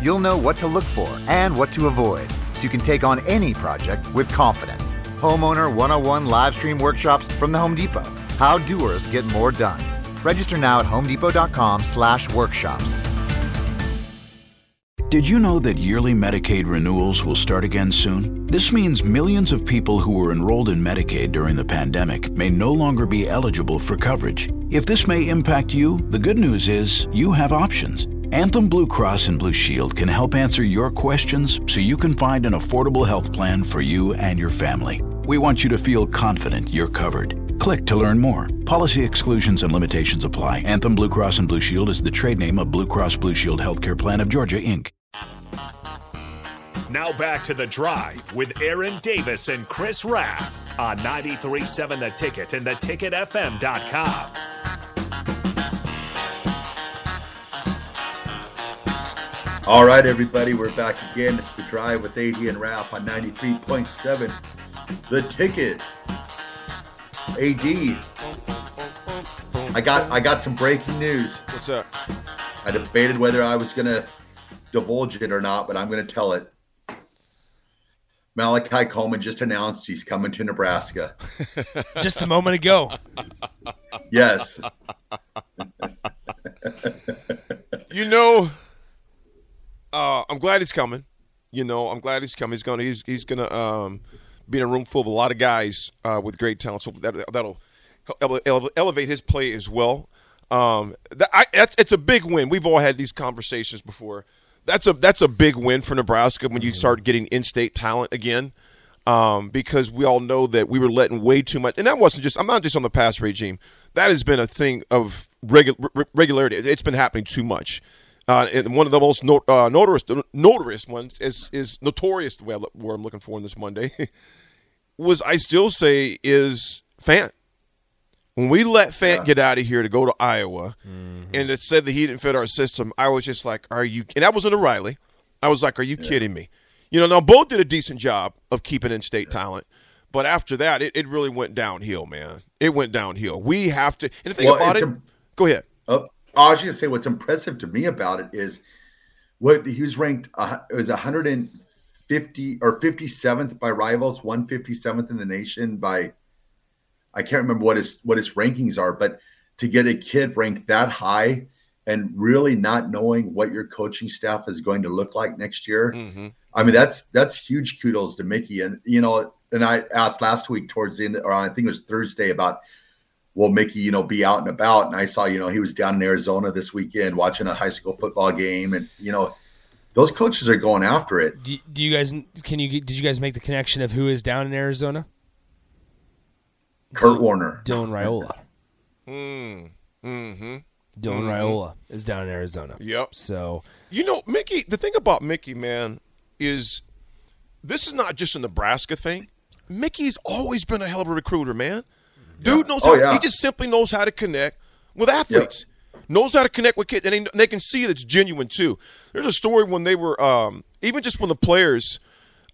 You'll know what to look for and what to avoid so you can take on any project with confidence. Homeowner 101 live stream workshops from the Home Depot. How doers get more done. Register now at homedepot.com/workshops. Did you know that yearly Medicaid renewals will start again soon? This means millions of people who were enrolled in Medicaid during the pandemic may no longer be eligible for coverage. If this may impact you, the good news is you have options. Anthem Blue Cross and Blue Shield can help answer your questions so you can find an affordable health plan for you and your family. We want you to feel confident you're covered. Click to learn more. Policy exclusions and limitations apply. Anthem Blue Cross and Blue Shield is the trade name of Blue Cross Blue Shield Healthcare Plan of Georgia, Inc. Now back to the drive with Aaron Davis and Chris Raff on 937 The Ticket and theticketfm.com. All right, everybody, we're back again. It's the drive with AD and Ralph on 93.7. The ticket. AD. I got I got some breaking news. What's up? I debated whether I was gonna divulge it or not, but I'm gonna tell it. Malachi Coleman just announced he's coming to Nebraska. Just a moment ago. Yes. You know, I'm glad he's coming. You know, I'm glad he's coming. He's gonna he's he's gonna um, be in a room full of a lot of guys uh, with great talent. So that that'll ele- ele- elevate his play as well. Um, that, I, that's, it's a big win. We've all had these conversations before. That's a that's a big win for Nebraska when you start getting in-state talent again. Um, because we all know that we were letting way too much, and that wasn't just. I'm not just on the pass regime. That has been a thing of regu- re- regularity. It's been happening too much. Uh, and one of the most no, uh, notorious, notorious ones is is notorious. The way I word I'm looking for in this Monday was I still say is Fant. When we let Fant get out of here to go to Iowa, and it said that he didn't fit our system, I was just like, "Are you?" And that was in Riley. I was like, "Are you kidding me?" You know, now both did a decent job of keeping in-state talent, but after that, it, it really went downhill, man. It went downhill. We have to. And the thing Well, about it, a- go ahead. Uh, I was going to say what's impressive to me about it is what he was ranked. Uh, it was 150 or 57th by rivals, 157th in the nation by. I can't remember what his what his rankings are, but to get a kid ranked that high and really not knowing what your coaching staff is going to look like next year, Mm-hmm. I mean that's that's huge kudos to Mickey. And you know, and I asked last week towards the end, or I think it was Thursday, about will Mickey, you know, be out and about? And I saw, you know, he was down in Arizona this weekend watching a high school football game, and you know, those coaches are going after it. Do, do you guys can you did you guys make the connection of who is down in Arizona? Kurt Warner, Dylan Raiola. Mm. Mm-hmm. Dylan Raiola is down in Arizona. Yep. So You know, Mickey, the thing about Mickey, man, is this is not just a Nebraska thing. Mickey's always been a hell of a recruiter, man. Dude knows Oh, how yeah. he just simply knows how to connect with athletes. Knows how to connect with kids, and they, they can see that it's genuine too. There's a story when they were, um, even just when the players,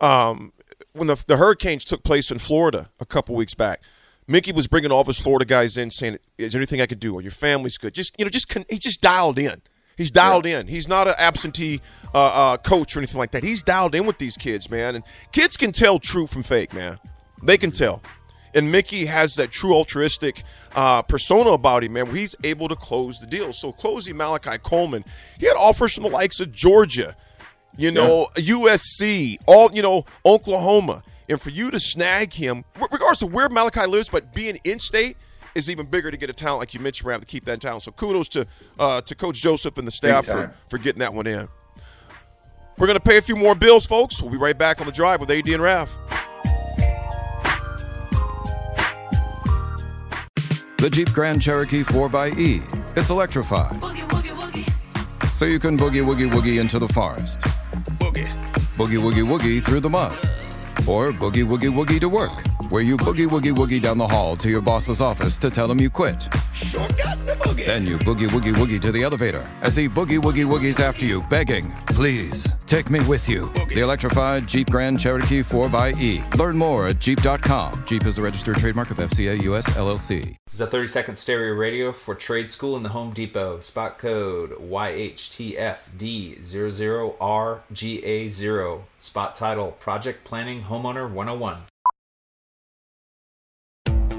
um, when the, the hurricanes took place in Florida a couple weeks back, Mickey was bringing all of his Florida guys in, saying, "Is there anything I could do? Or your family's good? Just you know, just con- he just dialed in. He's dialed in. He's not an absentee uh, uh, coach or anything like that. He's dialed in with these kids, man. And kids can tell true from fake, man. They can tell. And Mickey has that true altruistic uh, persona about him, man, where he's able to close the deal. So closing Malachi Coleman, he had offers from the likes of Georgia, you know, USC, all you know, Oklahoma, and for you to snag him, re- regardless of where Malachi lives, but being in state is even bigger to get a talent like you mentioned, Rab, to keep that in town. So kudos to uh, to Coach Joseph and the staff for, for getting that one in. We're gonna pay a few more bills, folks. We'll be right back on the drive with AD and Rav. The Jeep Grand Cherokee 4xE. It's electrified. So you can boogie woogie woogie into the forest. Boogie. boogie woogie woogie through the mud. Or boogie woogie woogie to work, where you boogie woogie woogie down the hall to your boss's office to tell him you quit. Sure got the boogie. Then you boogie woogie woogie to the elevator as he boogie woogie woogies after you, begging, Please, take me with you. The electrified Jeep Grand Cherokee 4xE. Learn more at Jeep.com. Jeep is a registered trademark of FCA US LLC. This is a 30 second stereo radio for trade school in the Home Depot. Spot code YHTFD00RGA0. Spot title Project Planning Homeowner 101.